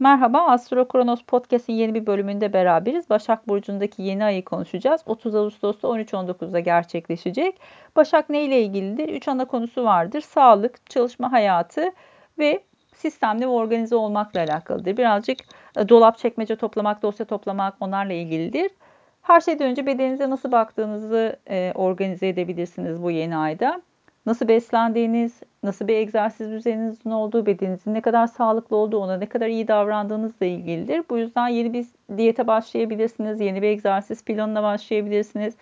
Merhaba, Astro Kronos Podcast'in yeni bir bölümünde beraberiz. Başak Burcu'ndaki yeni ayı konuşacağız. 30 Ağustos'ta 13-19'da gerçekleşecek. Başak ne ile ilgilidir? 3 ana konusu vardır. Sağlık, çalışma hayatı ve sistemli ve organize olmakla alakalıdır. Birazcık e, dolap çekmece toplamak, dosya toplamak onlarla ilgilidir. Her şeyden önce bedeninize nasıl baktığınızı e, organize edebilirsiniz bu yeni ayda nasıl beslendiğiniz, nasıl bir egzersiz düzeninizin olduğu, bedeninizin ne kadar sağlıklı olduğu, ona ne kadar iyi davrandığınızla ilgilidir. Bu yüzden yeni bir diyete başlayabilirsiniz, yeni bir egzersiz planına başlayabilirsiniz.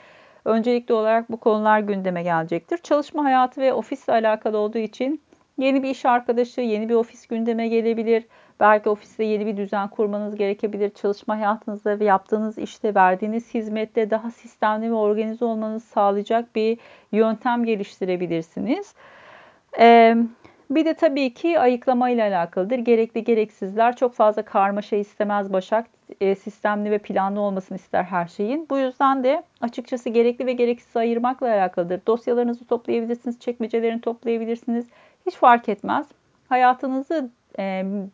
Öncelikli olarak bu konular gündeme gelecektir. Çalışma hayatı ve ofisle alakalı olduğu için yeni bir iş arkadaşı, yeni bir ofis gündeme gelebilir. Belki ofiste yeni bir düzen kurmanız gerekebilir. Çalışma hayatınızda ve yaptığınız işte, verdiğiniz hizmette daha sistemli ve organize olmanızı sağlayacak bir yöntem geliştirebilirsiniz. Ee, bir de tabii ki ayıklama ile alakalıdır. Gerekli gereksizler çok fazla karmaşa istemez Başak. E, sistemli ve planlı olmasını ister her şeyin. Bu yüzden de açıkçası gerekli ve gereksiz ayırmakla alakalıdır. Dosyalarınızı toplayabilirsiniz, çekmecelerini toplayabilirsiniz. Hiç fark etmez. Hayatınızı e,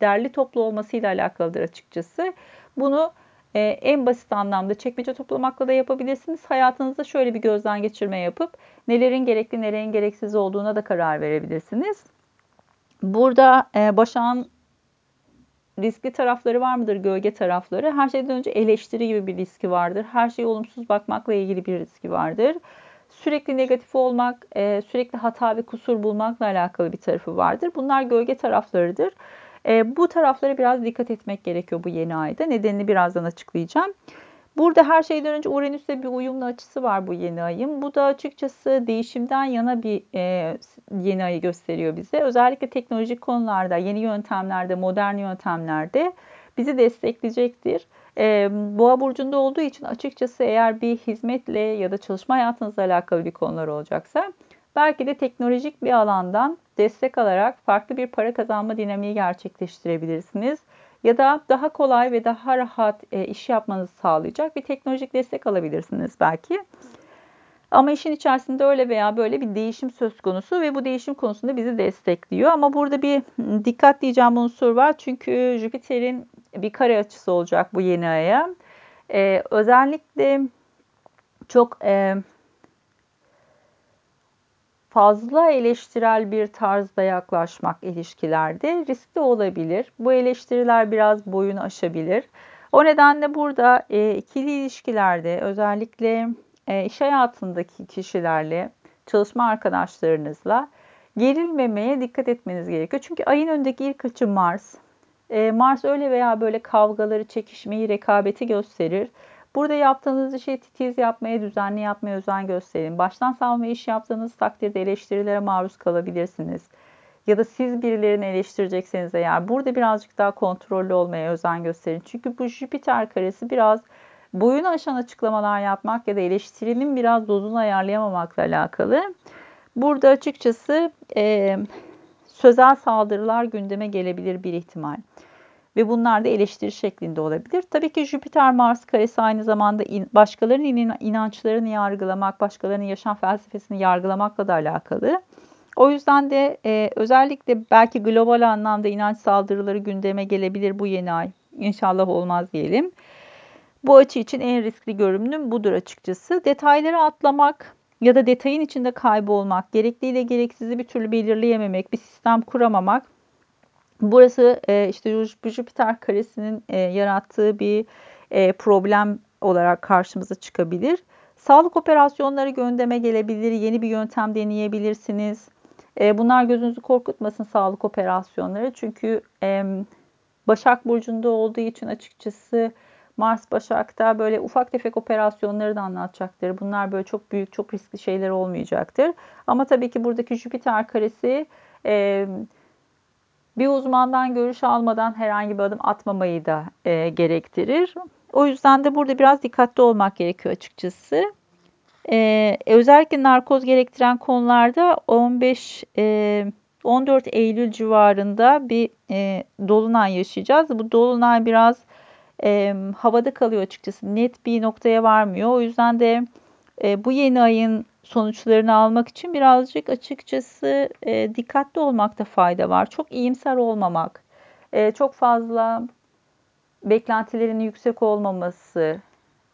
derli toplu olmasıyla alakalıdır açıkçası. Bunu e, en basit anlamda çekmece toplamakla da yapabilirsiniz. Hayatınızda şöyle bir gözden geçirme yapıp nelerin gerekli, nelerin gereksiz olduğuna da karar verebilirsiniz. Burada e, başağın riskli tarafları var mıdır, gölge tarafları? Her şeyden önce eleştiri gibi bir riski vardır. Her şeye olumsuz bakmakla ilgili bir riski vardır sürekli negatif olmak, e, sürekli hata ve kusur bulmakla alakalı bir tarafı vardır. Bunlar gölge taraflarıdır. E, bu taraflara biraz dikkat etmek gerekiyor bu yeni ayda. Nedenini birazdan açıklayacağım. Burada her şeyden önce Uranüs'le bir uyumlu açısı var bu yeni ayın. Bu da açıkçası değişimden yana bir e, yeni ayı gösteriyor bize. Özellikle teknolojik konularda, yeni yöntemlerde, modern yöntemlerde bizi destekleyecektir. E, Boğa burcunda olduğu için açıkçası eğer bir hizmetle ya da çalışma hayatınızla alakalı bir konular olacaksa belki de teknolojik bir alandan destek alarak farklı bir para kazanma dinamiği gerçekleştirebilirsiniz. Ya da daha kolay ve daha rahat e, iş yapmanızı sağlayacak bir teknolojik destek alabilirsiniz belki. Ama işin içerisinde öyle veya böyle bir değişim söz konusu ve bu değişim konusunda bizi destekliyor. Ama burada bir dikkat diyeceğim unsur var. Çünkü Jüpiter'in bir kare açısı olacak bu yeni aya. Ee, özellikle çok e, fazla eleştirel bir tarzda yaklaşmak ilişkilerde riskli olabilir. Bu eleştiriler biraz boyunu aşabilir. O nedenle burada e, ikili ilişkilerde özellikle e, iş hayatındaki kişilerle, çalışma arkadaşlarınızla gerilmemeye dikkat etmeniz gerekiyor. Çünkü ayın önündeki ilk açı Mars. E, Mars öyle veya böyle kavgaları, çekişmeyi, rekabeti gösterir. Burada yaptığınız işi titiz yapmaya, düzenli yapmaya özen gösterin. Baştan savma iş yaptığınız takdirde eleştirilere maruz kalabilirsiniz. Ya da siz birilerini eleştirecekseniz eğer burada birazcık daha kontrollü olmaya özen gösterin. Çünkü bu Jüpiter karesi biraz boyunu aşan açıklamalar yapmak ya da eleştirinin biraz dozunu ayarlayamamakla alakalı. Burada açıkçası e, sözel saldırılar gündeme gelebilir bir ihtimal. Ve bunlar da eleştiri şeklinde olabilir. Tabii ki Jüpiter-Mars karesi aynı zamanda in, başkalarının inançlarını yargılamak, başkalarının yaşam felsefesini yargılamakla da alakalı. O yüzden de e, özellikle belki global anlamda inanç saldırıları gündeme gelebilir bu yeni ay. İnşallah olmaz diyelim. Bu açı için en riskli görünüm budur açıkçası. Detayları atlamak ya da detayın içinde kaybolmak, gerekliyle gereksizi bir türlü belirleyememek, bir sistem kuramamak. Burası e, işte Jüpiter karesinin e, yarattığı bir e, problem olarak karşımıza çıkabilir. Sağlık operasyonları gündeme gelebilir, yeni bir yöntem deneyebilirsiniz. Bunlar gözünüzü korkutmasın sağlık operasyonları. Çünkü Başak Burcu'nda olduğu için açıkçası Mars Başak'ta böyle ufak tefek operasyonları da anlatacaktır. Bunlar böyle çok büyük, çok riskli şeyler olmayacaktır. Ama tabii ki buradaki Jüpiter karesi e, bir uzmandan görüş almadan herhangi bir adım atmamayı da e, gerektirir. O yüzden de burada biraz dikkatli olmak gerekiyor açıkçası. Ee, özellikle narkoz gerektiren konularda 15 e, 14 Eylül civarında bir e, dolunay yaşayacağız. Bu dolunay biraz e, havada kalıyor açıkçası. Net bir noktaya varmıyor. O yüzden de e, bu yeni ayın sonuçlarını almak için birazcık açıkçası e, dikkatli olmakta fayda var. Çok iyimser olmamak, e, çok fazla beklentilerin yüksek olmaması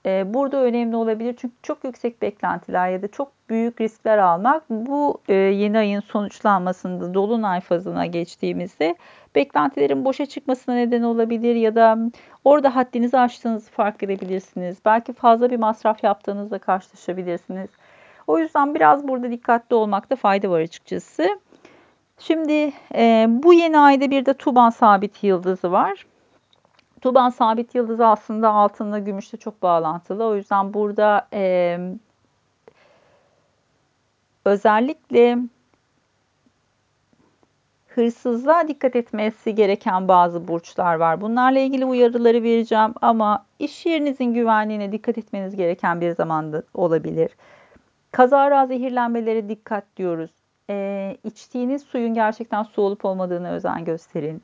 e, burada önemli olabilir. Çünkü çok yüksek beklentiler ya da çok büyük riskler almak bu e, yeni ayın sonuçlanmasında dolunay fazına geçtiğimizde beklentilerin boşa çıkmasına neden olabilir ya da orada haddinizi aştığınızı fark edebilirsiniz. Belki fazla bir masraf yaptığınızda karşılaşabilirsiniz. O yüzden biraz burada dikkatli olmakta fayda var açıkçası. Şimdi e, bu yeni ayda bir de Tuban sabit yıldızı var. Tuban sabit yıldızı aslında altınla gümüşle çok bağlantılı. O yüzden burada e, özellikle hırsızlığa dikkat etmesi gereken bazı burçlar var. Bunlarla ilgili uyarıları vereceğim ama iş yerinizin güvenliğine dikkat etmeniz gereken bir zamanda olabilir. Kazara zehirlenmelere dikkat diyoruz. E, içtiğiniz suyun gerçekten su olup olmadığını özen gösterin.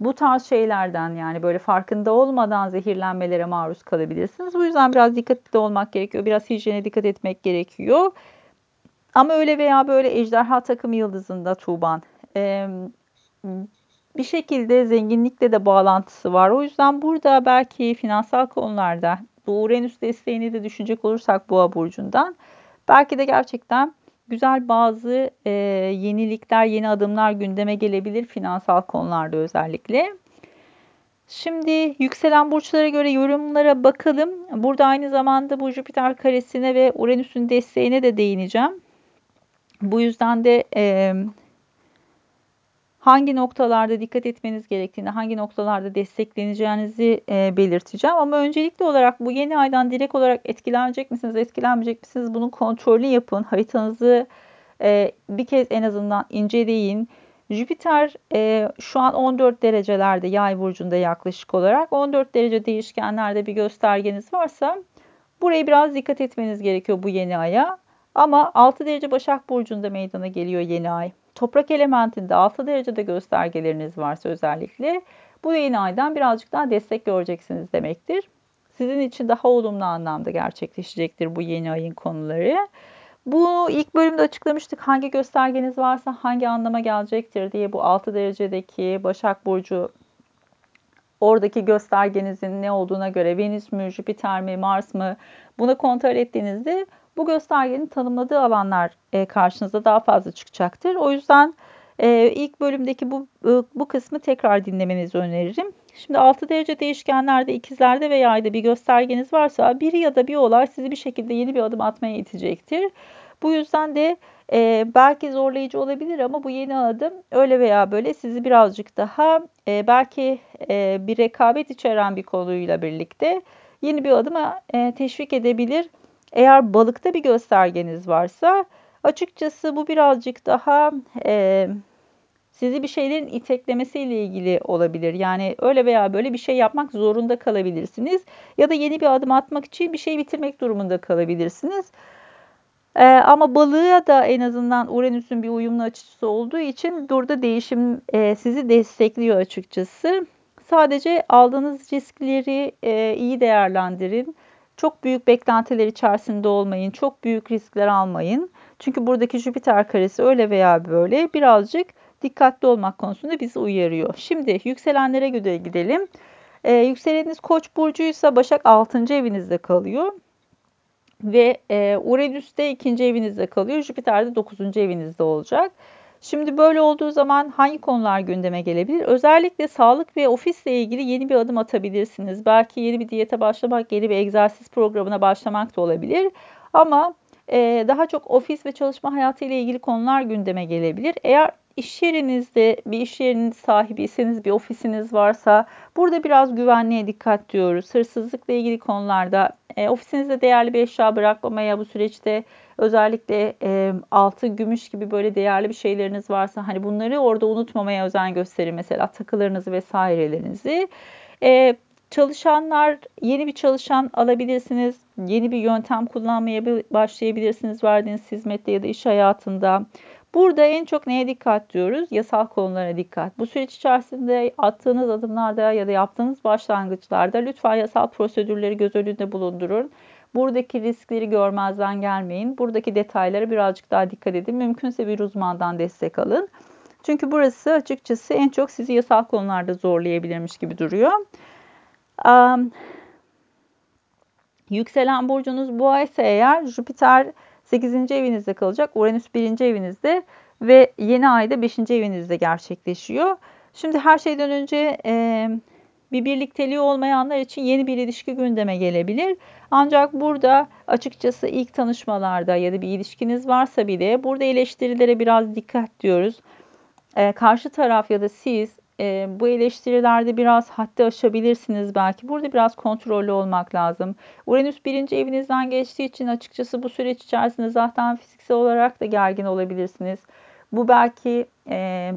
Bu tarz şeylerden yani böyle farkında olmadan zehirlenmelere maruz kalabilirsiniz. Bu yüzden biraz dikkatli olmak gerekiyor. Biraz hijyene dikkat etmek gerekiyor. Ama öyle veya böyle ejderha takım yıldızında Tuğban e, bir şekilde zenginlikle de bağlantısı var. O yüzden burada belki finansal konularda bu Uranüs desteğini de düşünecek olursak Boğa burcundan belki de gerçekten güzel bazı e, yenilikler, yeni adımlar gündeme gelebilir finansal konularda özellikle. Şimdi yükselen burçlara göre yorumlara bakalım. Burada aynı zamanda bu Jüpiter karesine ve Uranüs'ün desteğine de değineceğim. Bu yüzden de e, hangi noktalarda dikkat etmeniz gerektiğini, hangi noktalarda destekleneceğinizi e, belirteceğim. Ama öncelikli olarak bu yeni aydan direkt olarak etkilenecek misiniz, etkilenmeyecek misiniz bunun kontrolünü yapın. Haritanızı e, bir kez en azından inceleyin. Jüpiter e, şu an 14 derecelerde yay burcunda yaklaşık olarak 14 derece değişkenlerde bir göstergeniz varsa buraya biraz dikkat etmeniz gerekiyor bu yeni aya. Ama 6 derece Başak Burcu'nda meydana geliyor yeni ay. Toprak elementinde 6 derecede göstergeleriniz varsa özellikle bu yeni aydan birazcık daha destek göreceksiniz demektir. Sizin için daha olumlu anlamda gerçekleşecektir bu yeni ayın konuları. Bu ilk bölümde açıklamıştık hangi göstergeniz varsa hangi anlama gelecektir diye bu 6 derecedeki Başak Burcu oradaki göstergenizin ne olduğuna göre Venüs mü, Jüpiter mi, Mars mı bunu kontrol ettiğinizde bu göstergenin tanımladığı alanlar e, karşınıza daha fazla çıkacaktır. O yüzden e, ilk bölümdeki bu e, bu kısmı tekrar dinlemenizi öneririm. Şimdi 6 derece değişkenlerde, ikizlerde ve yayda bir göstergeniz varsa biri ya da bir olay sizi bir şekilde yeni bir adım atmaya itecektir. Bu yüzden de e, belki zorlayıcı olabilir ama bu yeni adım öyle veya böyle sizi birazcık daha e, belki e, bir rekabet içeren bir konuyla birlikte yeni bir adıma e, teşvik edebilir. Eğer balıkta bir göstergeniz varsa açıkçası bu birazcık daha e, sizi bir şeylerin iteklemesiyle ilgili olabilir. Yani öyle veya böyle bir şey yapmak zorunda kalabilirsiniz. Ya da yeni bir adım atmak için bir şey bitirmek durumunda kalabilirsiniz. Ee, ama balığa da en azından Uranüs'ün bir uyumlu açısı olduğu için burada değişim e, sizi destekliyor açıkçası. Sadece aldığınız riskleri e, iyi değerlendirin. Çok büyük beklentiler içerisinde olmayın. Çok büyük riskler almayın. Çünkü buradaki Jüpiter karesi öyle veya böyle birazcık dikkatli olmak konusunda bizi uyarıyor. Şimdi yükselenlere göre gidelim. Ee, yükseleniniz Koç burcuysa Başak 6. evinizde kalıyor. Ve e, Uranüs de 2. evinizde kalıyor. Jüpiter de 9. evinizde olacak. Şimdi böyle olduğu zaman hangi konular gündeme gelebilir? Özellikle sağlık ve ofisle ilgili yeni bir adım atabilirsiniz. Belki yeni bir diyete başlamak, yeni bir egzersiz programına başlamak da olabilir. Ama e, daha çok ofis ve çalışma hayatı ile ilgili konular gündeme gelebilir. Eğer iş yerinizde bir iş yerinin sahibiyseniz, bir ofisiniz varsa burada biraz güvenliğe dikkat diyoruz. Hırsızlıkla ilgili konularda e, ofisinizde değerli bir eşya bırakmamaya bu süreçte özellikle e, altın, gümüş gibi böyle değerli bir şeyleriniz varsa hani bunları orada unutmamaya özen gösterin mesela takılarınızı vesairelerinizi. E, çalışanlar yeni bir çalışan alabilirsiniz. Yeni bir yöntem kullanmaya başlayabilirsiniz verdiğiniz hizmette ya da iş hayatında. Burada en çok neye dikkat diyoruz? Yasal konulara dikkat. Bu süreç içerisinde attığınız adımlarda ya da yaptığınız başlangıçlarda lütfen yasal prosedürleri göz önünde bulundurun. Buradaki riskleri görmezden gelmeyin. Buradaki detaylara birazcık daha dikkat edin. Mümkünse bir uzmandan destek alın. Çünkü burası açıkçası en çok sizi yasal konularda zorlayabilirmiş gibi duruyor. Um, yükselen burcunuz boğa ise eğer Jüpiter 8. evinizde kalacak. Uranüs 1. evinizde ve yeni ayda 5. evinizde gerçekleşiyor. Şimdi her şeyden önce e, bir birlikteliği olmayanlar için yeni bir ilişki gündeme gelebilir. Ancak burada açıkçası ilk tanışmalarda ya da bir ilişkiniz varsa bile burada eleştirilere biraz dikkat diyoruz. Ee, karşı taraf ya da siz e, bu eleştirilerde biraz haddi aşabilirsiniz belki. Burada biraz kontrollü olmak lazım. Uranüs birinci evinizden geçtiği için açıkçası bu süreç içerisinde zaten fiziksel olarak da gergin olabilirsiniz. Bu belki e,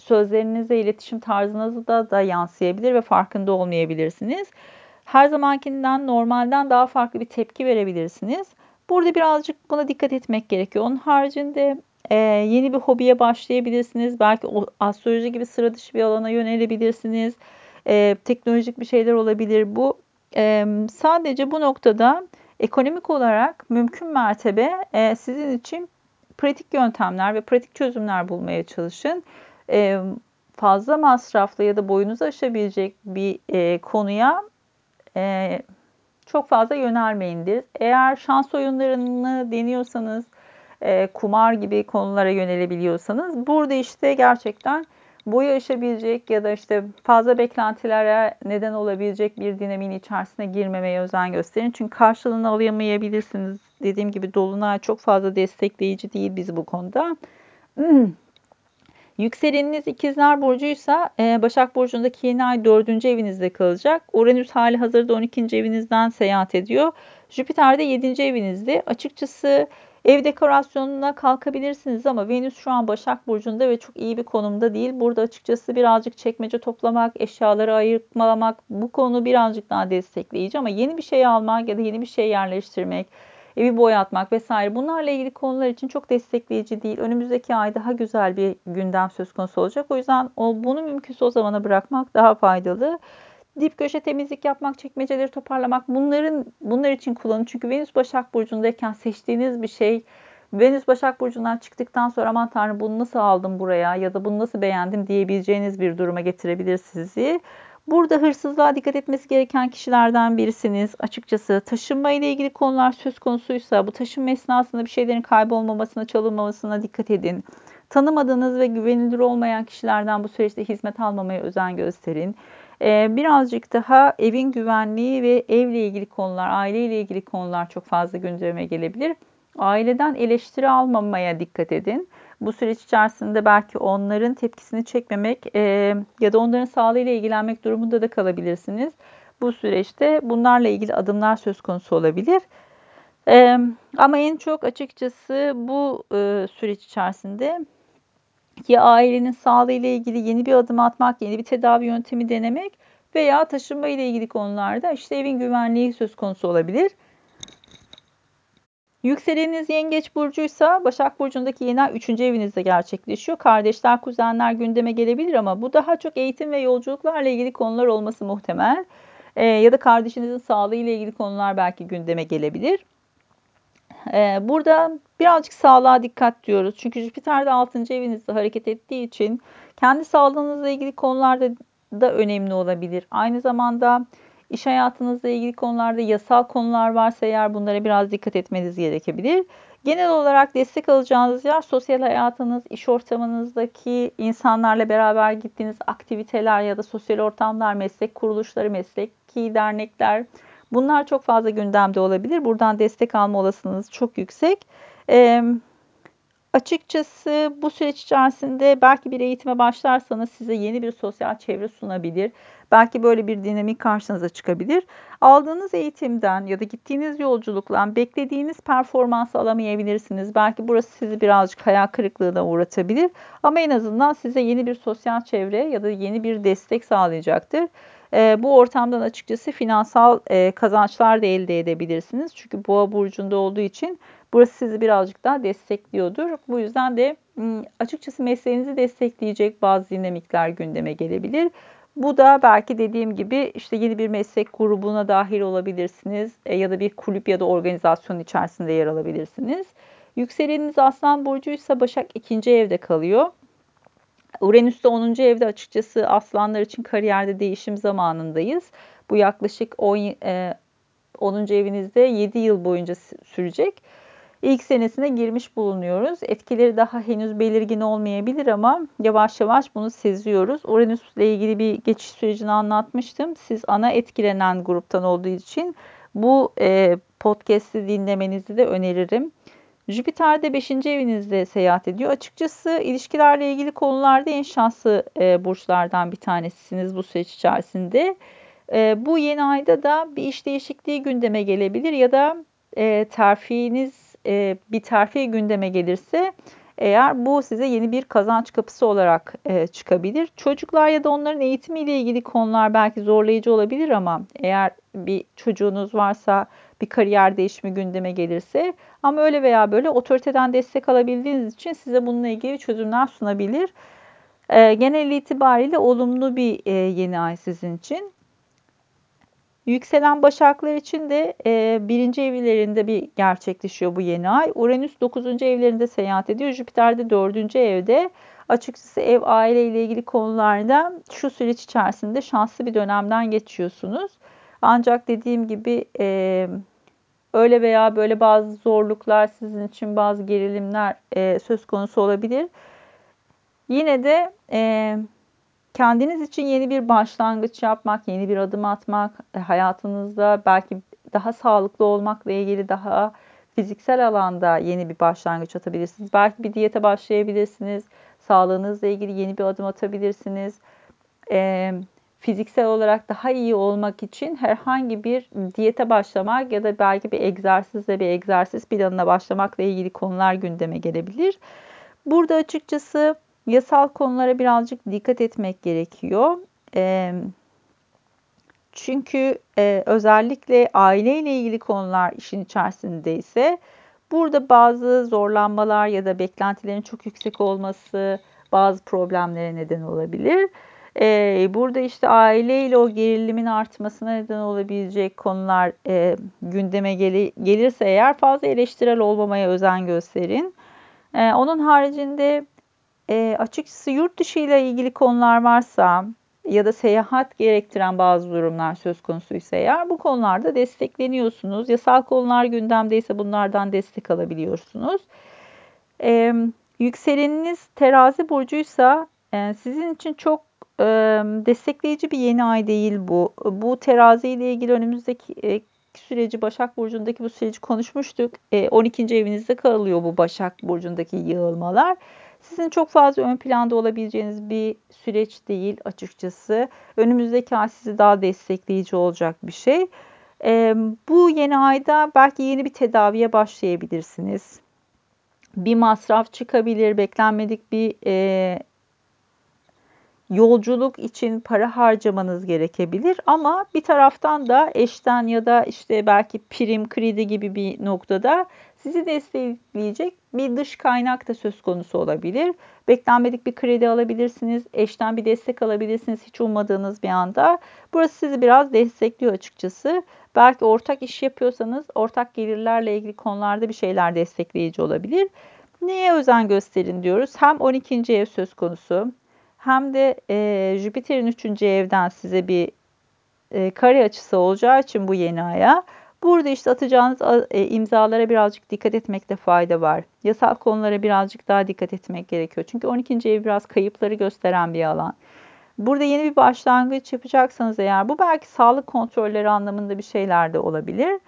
sözlerinize, iletişim tarzınıza da yansıyabilir ve farkında olmayabilirsiniz. Her zamankinden normalden daha farklı bir tepki verebilirsiniz. Burada birazcık buna dikkat etmek gerekiyor. Onun haricinde e, yeni bir hobiye başlayabilirsiniz. Belki o, astroloji gibi sıra dışı bir alana yönelebilirsiniz. E, teknolojik bir şeyler olabilir. Bu e, sadece bu noktada ekonomik olarak mümkün mertebe e, sizin için pratik yöntemler ve pratik çözümler bulmaya çalışın e, fazla masraflı ya da boyunuzu aşabilecek bir e, konuya e, çok fazla yönelmeyindir. Eğer şans oyunlarını deniyorsanız, e, kumar gibi konulara yönelebiliyorsanız burada işte gerçekten boyu aşabilecek ya da işte fazla beklentilere neden olabilecek bir dinamiğin içerisine girmemeye özen gösterin. Çünkü karşılığını alamayabilirsiniz. Dediğim gibi Dolunay çok fazla destekleyici değil biz bu konuda. Yükseleniniz ikizler burcuysa e, Başak Burcu'ndaki yeni ay 4. evinizde kalacak. Uranüs hali hazırda 12. evinizden seyahat ediyor. Jüpiter de 7. evinizde. Açıkçası ev dekorasyonuna kalkabilirsiniz ama Venüs şu an Başak Burcu'nda ve çok iyi bir konumda değil. Burada açıkçası birazcık çekmece toplamak, eşyaları ayırmamak bu konu birazcık daha destekleyici ama yeni bir şey almak ya da yeni bir şey yerleştirmek evi boyatmak vesaire bunlarla ilgili konular için çok destekleyici değil. Önümüzdeki ay daha güzel bir gündem söz konusu olacak. O yüzden o, bunu mümkünse o zamana bırakmak daha faydalı. Dip köşe temizlik yapmak, çekmeceleri toparlamak bunların bunlar için kullanın. Çünkü Venüs Başak Burcu'ndayken seçtiğiniz bir şey Venüs Başak Burcu'ndan çıktıktan sonra aman tanrım bunu nasıl aldım buraya ya da bunu nasıl beğendim diyebileceğiniz bir duruma getirebilir sizi. Burada hırsızlığa dikkat etmesi gereken kişilerden birisiniz. Açıkçası taşınma ile ilgili konular söz konusuysa bu taşınma esnasında bir şeylerin kaybolmamasına, çalınmamasına dikkat edin. Tanımadığınız ve güvenilir olmayan kişilerden bu süreçte hizmet almamaya özen gösterin. Ee, birazcık daha evin güvenliği ve evle ilgili konular, aile ile ilgili konular çok fazla gündeme gelebilir. Aileden eleştiri almamaya dikkat edin bu süreç içerisinde belki onların tepkisini çekmemek e, ya da onların sağlığıyla ilgilenmek durumunda da kalabilirsiniz. Bu süreçte bunlarla ilgili adımlar söz konusu olabilir. E, ama en çok açıkçası bu e, süreç içerisinde ya ailenin sağlığı ile ilgili yeni bir adım atmak, yeni bir tedavi yöntemi denemek veya taşınma ile ilgili konularda işte evin güvenliği söz konusu olabilir. Yükseleniniz Yengeç burcuysa Başak burcundaki yeni ay 3. evinizde gerçekleşiyor. Kardeşler, kuzenler gündeme gelebilir ama bu daha çok eğitim ve yolculuklarla ilgili konular olması muhtemel. E, ya da kardeşinizin sağlığı ile ilgili konular belki gündeme gelebilir. E, burada birazcık sağlığa dikkat diyoruz. Çünkü Jüpiter de 6. evinizde hareket ettiği için kendi sağlığınızla ilgili konularda da önemli olabilir. Aynı zamanda İş hayatınızla ilgili konularda yasal konular varsa eğer bunlara biraz dikkat etmeniz gerekebilir. Genel olarak destek alacağınız yer sosyal hayatınız, iş ortamınızdaki insanlarla beraber gittiğiniz aktiviteler ya da sosyal ortamlar, meslek kuruluşları, mesleki dernekler. Bunlar çok fazla gündemde olabilir. Buradan destek alma olasılığınız çok yüksek. Ee, Açıkçası bu süreç içerisinde belki bir eğitime başlarsanız size yeni bir sosyal çevre sunabilir. Belki böyle bir dinamik karşınıza çıkabilir. Aldığınız eğitimden ya da gittiğiniz yolculuktan beklediğiniz performansı alamayabilirsiniz. Belki burası sizi birazcık hayal kırıklığına uğratabilir. Ama en azından size yeni bir sosyal çevre ya da yeni bir destek sağlayacaktır. E, bu ortamdan açıkçası finansal e, kazançlar da elde edebilirsiniz. Çünkü boğa burcunda olduğu için burası sizi birazcık daha destekliyordur. Bu yüzden de açıkçası mesleğinizi destekleyecek bazı dinamikler gündeme gelebilir. Bu da belki dediğim gibi işte yeni bir meslek grubuna dahil olabilirsiniz e, ya da bir kulüp ya da organizasyon içerisinde yer alabilirsiniz. Yükseleniniz Aslan burcuysa Başak ikinci evde kalıyor. Uranüs'te 10. evde açıkçası aslanlar için kariyerde değişim zamanındayız. Bu yaklaşık 10, 10. evinizde 7 yıl boyunca sürecek. İlk senesine girmiş bulunuyoruz. Etkileri daha henüz belirgin olmayabilir ama yavaş yavaş bunu seziyoruz. Uranüs ile ilgili bir geçiş sürecini anlatmıştım. Siz ana etkilenen gruptan olduğu için bu e, podcast'i dinlemenizi de öneririm. Jüpiter de 5. evinizde seyahat ediyor. Açıkçası ilişkilerle ilgili konularda en şanslı e, burçlardan bir tanesisiniz bu süreç içerisinde. E, bu yeni ayda da bir iş değişikliği gündeme gelebilir ya da e, terfiniz e, bir terfi gündeme gelirse eğer bu size yeni bir kazanç kapısı olarak e, çıkabilir. Çocuklar ya da onların eğitimiyle ilgili konular belki zorlayıcı olabilir ama eğer bir çocuğunuz varsa bir kariyer değişimi gündeme gelirse ama öyle veya böyle otoriteden destek alabildiğiniz için size bununla ilgili çözümler sunabilir. E, genel itibariyle olumlu bir e, yeni ay sizin için. Yükselen başaklar için de e, birinci evlerinde bir gerçekleşiyor bu yeni ay. Uranüs 9. evlerinde seyahat ediyor. Jüpiter de 4. evde. Açıkçası ev aile ile ilgili konularda şu süreç içerisinde şanslı bir dönemden geçiyorsunuz. Ancak dediğim gibi e, öyle veya böyle bazı zorluklar sizin için bazı gerilimler e, söz konusu olabilir. Yine de e, kendiniz için yeni bir başlangıç yapmak, yeni bir adım atmak, e, hayatınızda belki daha sağlıklı olmakla ilgili daha fiziksel alanda yeni bir başlangıç atabilirsiniz. Belki bir diyete başlayabilirsiniz. Sağlığınızla ilgili yeni bir adım atabilirsiniz. E, fiziksel olarak daha iyi olmak için herhangi bir diyete başlamak ya da belki bir egzersizle bir egzersiz planına başlamakla ilgili konular gündeme gelebilir. Burada açıkçası yasal konulara birazcık dikkat etmek gerekiyor. E, çünkü e, özellikle aileyle ilgili konular işin içerisinde ise burada bazı zorlanmalar ya da beklentilerin çok yüksek olması bazı problemlere neden olabilir. Ee, burada işte aileyle o gerilimin artmasına neden olabilecek konular e, gündeme gel gelirse eğer fazla eleştirel olmamaya özen gösterin. Ee, onun haricinde e, açıkçası yurt dışı ile ilgili konular varsa ya da seyahat gerektiren bazı durumlar söz konusuysa eğer bu konularda destekleniyorsunuz. Yasal konular gündemdeyse bunlardan destek alabiliyorsunuz. Ee, yükseleniniz terazi burcuysa e, sizin için çok e, destekleyici bir yeni ay değil bu. Bu terazi ile ilgili önümüzdeki e, süreci Başak Burcu'ndaki bu süreci konuşmuştuk. E, 12. evinizde kalıyor bu Başak Burcu'ndaki yığılmalar sizin çok fazla ön planda olabileceğiniz bir süreç değil açıkçası. Önümüzdeki ay sizi daha destekleyici olacak bir şey. E, bu yeni ayda belki yeni bir tedaviye başlayabilirsiniz. Bir masraf çıkabilir, beklenmedik bir e, yolculuk için para harcamanız gerekebilir ama bir taraftan da eşten ya da işte belki prim, kredi gibi bir noktada sizi destekleyecek bir dış kaynak da söz konusu olabilir. Beklenmedik bir kredi alabilirsiniz, eşten bir destek alabilirsiniz hiç ummadığınız bir anda. Burası sizi biraz destekliyor açıkçası. Belki ortak iş yapıyorsanız ortak gelirlerle ilgili konularda bir şeyler destekleyici olabilir. Neye özen gösterin diyoruz? Hem 12. ev söz konusu hem de e, Jüpiter'in 3. evden size bir e, kare açısı olacağı için bu yeni aya Burada işte atacağınız e, imzalara birazcık dikkat etmekte fayda var. Yasal konulara birazcık daha dikkat etmek gerekiyor. Çünkü 12. ev biraz kayıpları gösteren bir alan. Burada yeni bir başlangıç yapacaksanız eğer bu belki sağlık kontrolleri anlamında bir şeyler de olabilir.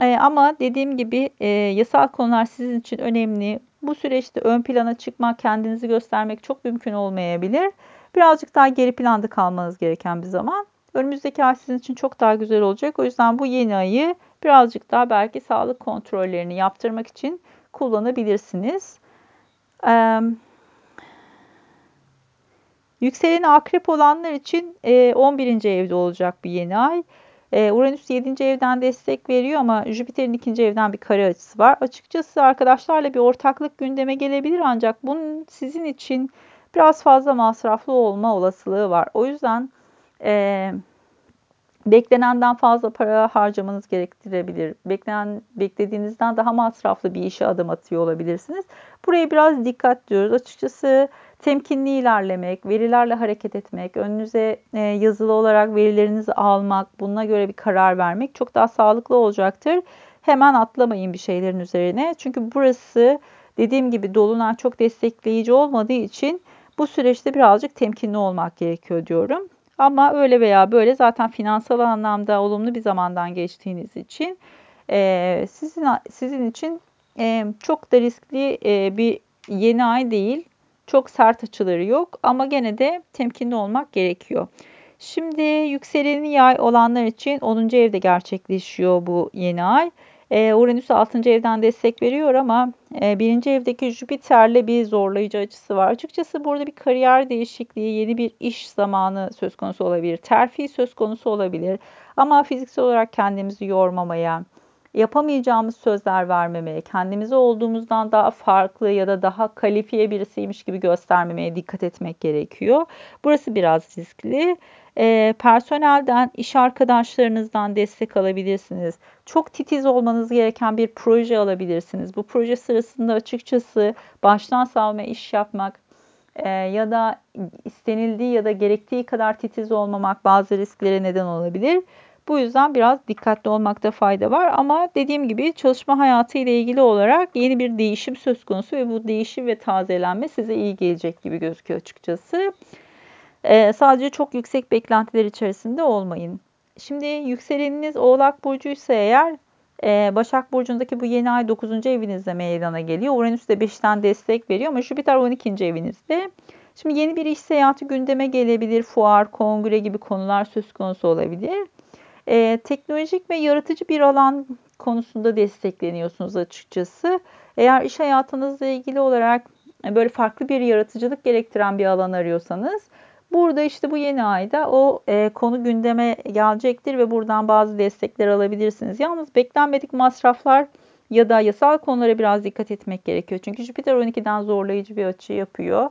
E, ama dediğim gibi e, yasal konular sizin için önemli. Bu süreçte ön plana çıkmak, kendinizi göstermek çok mümkün olmayabilir. Birazcık daha geri planda kalmanız gereken bir zaman. Önümüzdeki ay sizin için çok daha güzel olacak. O yüzden bu yeni ayı birazcık daha belki sağlık kontrollerini yaptırmak için kullanabilirsiniz. Ee, Yükseleni akrep olanlar için 11. evde olacak bir yeni ay. Uranüs 7. evden destek veriyor ama Jüpiter'in 2. evden bir kare açısı var. Açıkçası arkadaşlarla bir ortaklık gündeme gelebilir ancak bunun sizin için biraz fazla masraflı olma olasılığı var. O yüzden e, beklenenden fazla para harcamanız gerektirebilir. Beklenen, beklediğinizden daha masraflı bir işe adım atıyor olabilirsiniz. Buraya biraz dikkat diyoruz. Açıkçası temkinli ilerlemek, verilerle hareket etmek, önünüze e, yazılı olarak verilerinizi almak, bununla göre bir karar vermek çok daha sağlıklı olacaktır. Hemen atlamayın bir şeylerin üzerine. Çünkü burası dediğim gibi dolunay çok destekleyici olmadığı için bu süreçte birazcık temkinli olmak gerekiyor diyorum. Ama öyle veya böyle zaten finansal anlamda olumlu bir zamandan geçtiğiniz için e, sizin sizin için e, çok da riskli e, bir yeni ay değil. Çok sert açıları yok ama gene de temkinli olmak gerekiyor. Şimdi yükseleni yay olanlar için 10. evde gerçekleşiyor bu yeni ay. E, Uranüs 6. evden destek veriyor ama e, 1. evdeki Jüpiter'le bir zorlayıcı açısı var. Açıkçası burada bir kariyer değişikliği, yeni bir iş zamanı söz konusu olabilir. Terfi söz konusu olabilir. Ama fiziksel olarak kendimizi yormamaya, yapamayacağımız sözler vermemeye, kendimizi olduğumuzdan daha farklı ya da daha kalifiye birisiymiş gibi göstermemeye dikkat etmek gerekiyor. Burası biraz riskli. E, personelden, iş arkadaşlarınızdan destek alabilirsiniz. Çok titiz olmanız gereken bir proje alabilirsiniz. Bu proje sırasında açıkçası baştan savma iş yapmak e, ya da istenildiği ya da gerektiği kadar titiz olmamak bazı risklere neden olabilir. Bu yüzden biraz dikkatli olmakta fayda var ama dediğim gibi çalışma hayatı ile ilgili olarak yeni bir değişim söz konusu ve bu değişim ve tazelenme size iyi gelecek gibi gözüküyor açıkçası. Ee, sadece çok yüksek beklentiler içerisinde olmayın. Şimdi yükseleniniz Oğlak Burcu'ysa eğer e, Başak Burcu'ndaki bu yeni ay 9. evinizde meydana geliyor. Uranüs de 5'ten destek veriyor ama Jüpiter 12. evinizde. Şimdi yeni bir iş seyahati gündeme gelebilir. Fuar, kongre gibi konular söz konusu olabilir. E, teknolojik ve yaratıcı bir alan konusunda destekleniyorsunuz açıkçası. Eğer iş hayatınızla ilgili olarak e, böyle farklı bir yaratıcılık gerektiren bir alan arıyorsanız burada işte bu yeni ayda o e, konu gündeme gelecektir ve buradan bazı destekler alabilirsiniz. Yalnız beklenmedik masraflar ya da yasal konulara biraz dikkat etmek gerekiyor. Çünkü Jüpiter 12'den zorlayıcı bir açı yapıyor.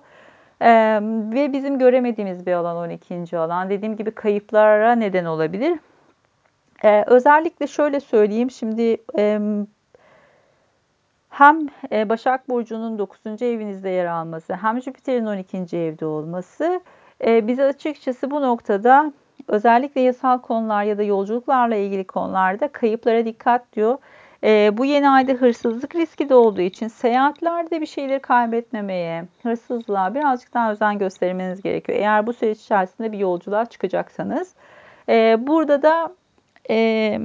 Ee, ve bizim göremediğimiz bir alan 12. alan. Dediğim gibi kayıplara neden olabilir. Ee, özellikle şöyle söyleyeyim şimdi e, hem Başak Burcu'nun 9. evinizde yer alması hem Jüpiter'in 12. evde olması e, bize açıkçası bu noktada özellikle yasal konular ya da yolculuklarla ilgili konularda kayıplara dikkat diyor. E, bu yeni ayda hırsızlık riski de olduğu için seyahatlerde bir şeyleri kaybetmemeye, hırsızlığa birazcık daha özen göstermeniz gerekiyor. Eğer bu süreç içerisinde bir yolculuğa çıkacaksanız. E, burada da e,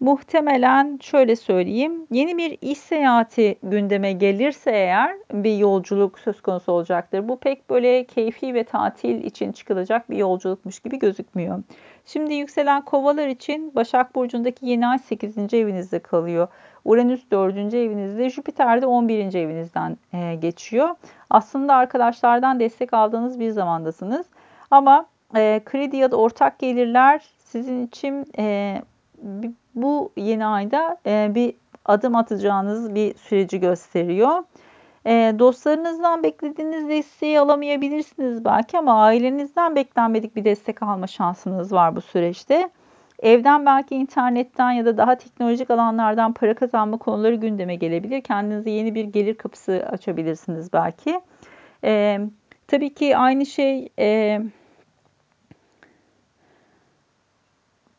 muhtemelen şöyle söyleyeyim. Yeni bir iş seyahati gündeme gelirse eğer bir yolculuk söz konusu olacaktır. Bu pek böyle keyfi ve tatil için çıkılacak bir yolculukmuş gibi gözükmüyor. Şimdi yükselen kovalar için Başak Burcu'ndaki yeni ay 8. evinizde kalıyor. Uranüs 4. evinizde, Jüpiter de 11. evinizden geçiyor. Aslında arkadaşlardan destek aldığınız bir zamandasınız. Ama e, kredi ya da ortak gelirler sizin için e, bu yeni ayda e, bir adım atacağınız bir süreci gösteriyor. E, dostlarınızdan beklediğiniz desteği alamayabilirsiniz belki ama ailenizden beklenmedik bir destek alma şansınız var bu süreçte. Evden belki internetten ya da daha teknolojik alanlardan para kazanma konuları gündeme gelebilir. Kendinize yeni bir gelir kapısı açabilirsiniz belki. E, tabii ki aynı şey e,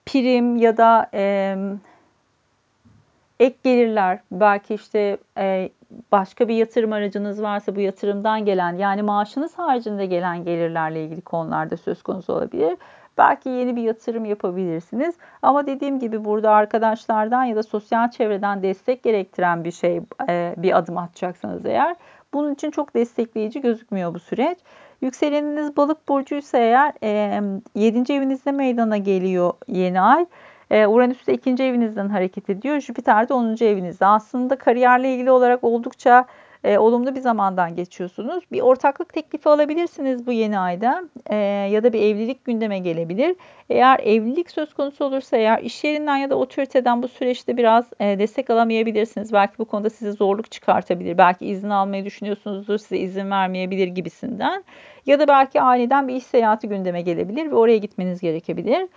prim ya da e, ek gelirler belki işte e, başka bir yatırım aracınız varsa bu yatırımdan gelen yani maaşınız haricinde gelen gelirlerle ilgili konularda söz konusu olabilir. Belki yeni bir yatırım yapabilirsiniz. Ama dediğim gibi burada arkadaşlardan ya da sosyal çevreden destek gerektiren bir şey e, bir adım atacaksanız eğer bunun için çok destekleyici gözükmüyor bu süreç. Yükseleniniz balık burcuysa eğer e, 7. evinizde meydana geliyor yeni ay. E, Uranüs de 2. evinizden hareket ediyor. Jüpiter de 10. evinizde. Aslında kariyerle ilgili olarak oldukça e, olumlu bir zamandan geçiyorsunuz. Bir ortaklık teklifi alabilirsiniz bu yeni ayda e, ya da bir evlilik gündeme gelebilir. Eğer evlilik söz konusu olursa eğer iş yerinden ya da otoriteden bu süreçte biraz e, destek alamayabilirsiniz. Belki bu konuda size zorluk çıkartabilir. Belki izin almayı düşünüyorsunuzdur size izin vermeyebilir gibisinden. Ya da belki aniden bir iş seyahati gündeme gelebilir ve oraya gitmeniz gerekebilir.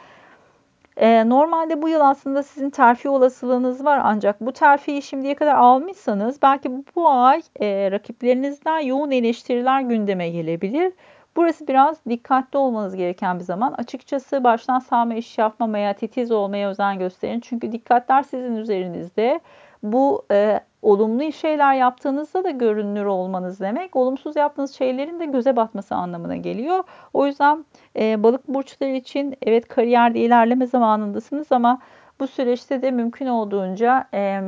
E, normalde bu yıl aslında sizin terfi olasılığınız var ancak bu terfiyi şimdiye kadar almışsanız belki bu ay e, rakiplerinizden yoğun eleştiriler gündeme gelebilir. Burası biraz dikkatli olmanız gereken bir zaman. Açıkçası baştan sağma iş yapmamaya, titiz olmaya özen gösterin. Çünkü dikkatler sizin üzerinizde. Bu e, olumlu şeyler yaptığınızda da görünür olmanız demek. Olumsuz yaptığınız şeylerin de göze batması anlamına geliyor. O yüzden e, balık burçları için evet kariyerde ilerleme zamanındasınız ama bu süreçte de mümkün olduğunca e,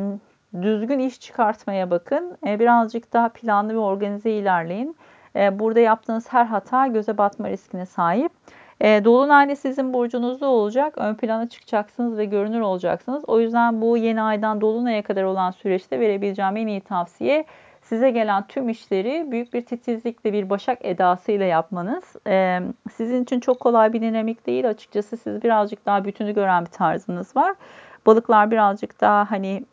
düzgün iş çıkartmaya bakın. E, birazcık daha planlı ve organize ilerleyin. E, burada yaptığınız her hata göze batma riskine sahip. E, Dolunay sizin burcunuzda olacak. Ön plana çıkacaksınız ve görünür olacaksınız. O yüzden bu yeni aydan Dolunay'a kadar olan süreçte verebileceğim en iyi tavsiye size gelen tüm işleri büyük bir titizlikle bir başak edasıyla yapmanız. E, sizin için çok kolay bir dinamik değil. Açıkçası siz birazcık daha bütünü gören bir tarzınız var. Balıklar birazcık daha hani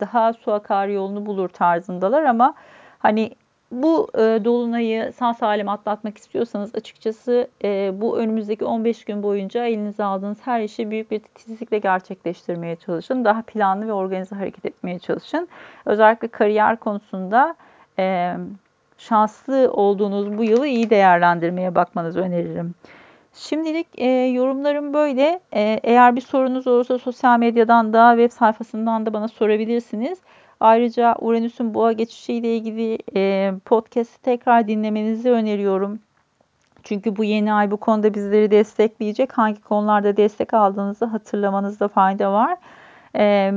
daha su akar yolunu bulur tarzındalar ama hani bu e, dolunayı sağ salim atlatmak istiyorsanız açıkçası e, bu önümüzdeki 15 gün boyunca elinize aldığınız her işi büyük bir titizlikle gerçekleştirmeye çalışın. Daha planlı ve organize hareket etmeye çalışın. Özellikle kariyer konusunda e, şanslı olduğunuz bu yılı iyi değerlendirmeye bakmanızı öneririm. Şimdilik e, yorumlarım böyle. E, eğer bir sorunuz olursa sosyal medyadan da web sayfasından da bana sorabilirsiniz. Ayrıca Uranüs'ün boğa geçişiyle ilgili e, podcast'i tekrar dinlemenizi öneriyorum. Çünkü bu yeni ay bu konuda bizleri destekleyecek. Hangi konularda destek aldığınızı hatırlamanızda fayda var. E,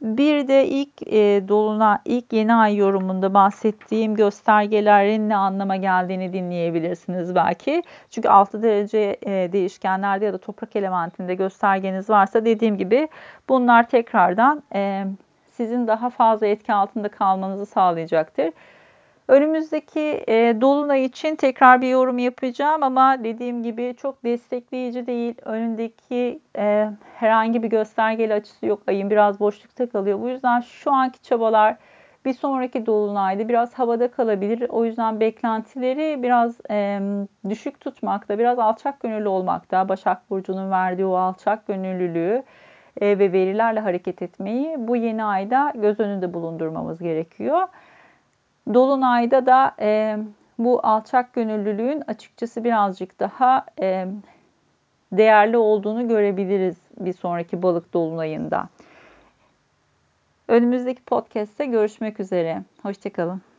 bir de ilk e, doluna, ilk yeni ay yorumunda bahsettiğim göstergelerin ne anlama geldiğini dinleyebilirsiniz belki. Çünkü 6 derece e, değişkenlerde ya da toprak elementinde göstergeniz varsa dediğim gibi bunlar tekrardan e, sizin daha fazla etki altında kalmanızı sağlayacaktır. Önümüzdeki e, dolunay için tekrar bir yorum yapacağım ama dediğim gibi çok destekleyici değil. Önündeki e, herhangi bir göstergeli açısı yok. Ayın biraz boşlukta kalıyor. Bu yüzden şu anki çabalar bir sonraki dolunayda biraz havada kalabilir. O yüzden beklentileri biraz e, düşük tutmakta, biraz alçak gönüllü olmakta. Başak Burcu'nun verdiği o alçak gönüllülüğü ve verilerle hareket etmeyi bu yeni ayda göz önünde bulundurmamız gerekiyor. Dolunayda da e, bu alçak gönüllülüğün açıkçası birazcık daha e, değerli olduğunu görebiliriz bir sonraki balık dolunayında. Önümüzdeki podcast'te görüşmek üzere. Hoşçakalın.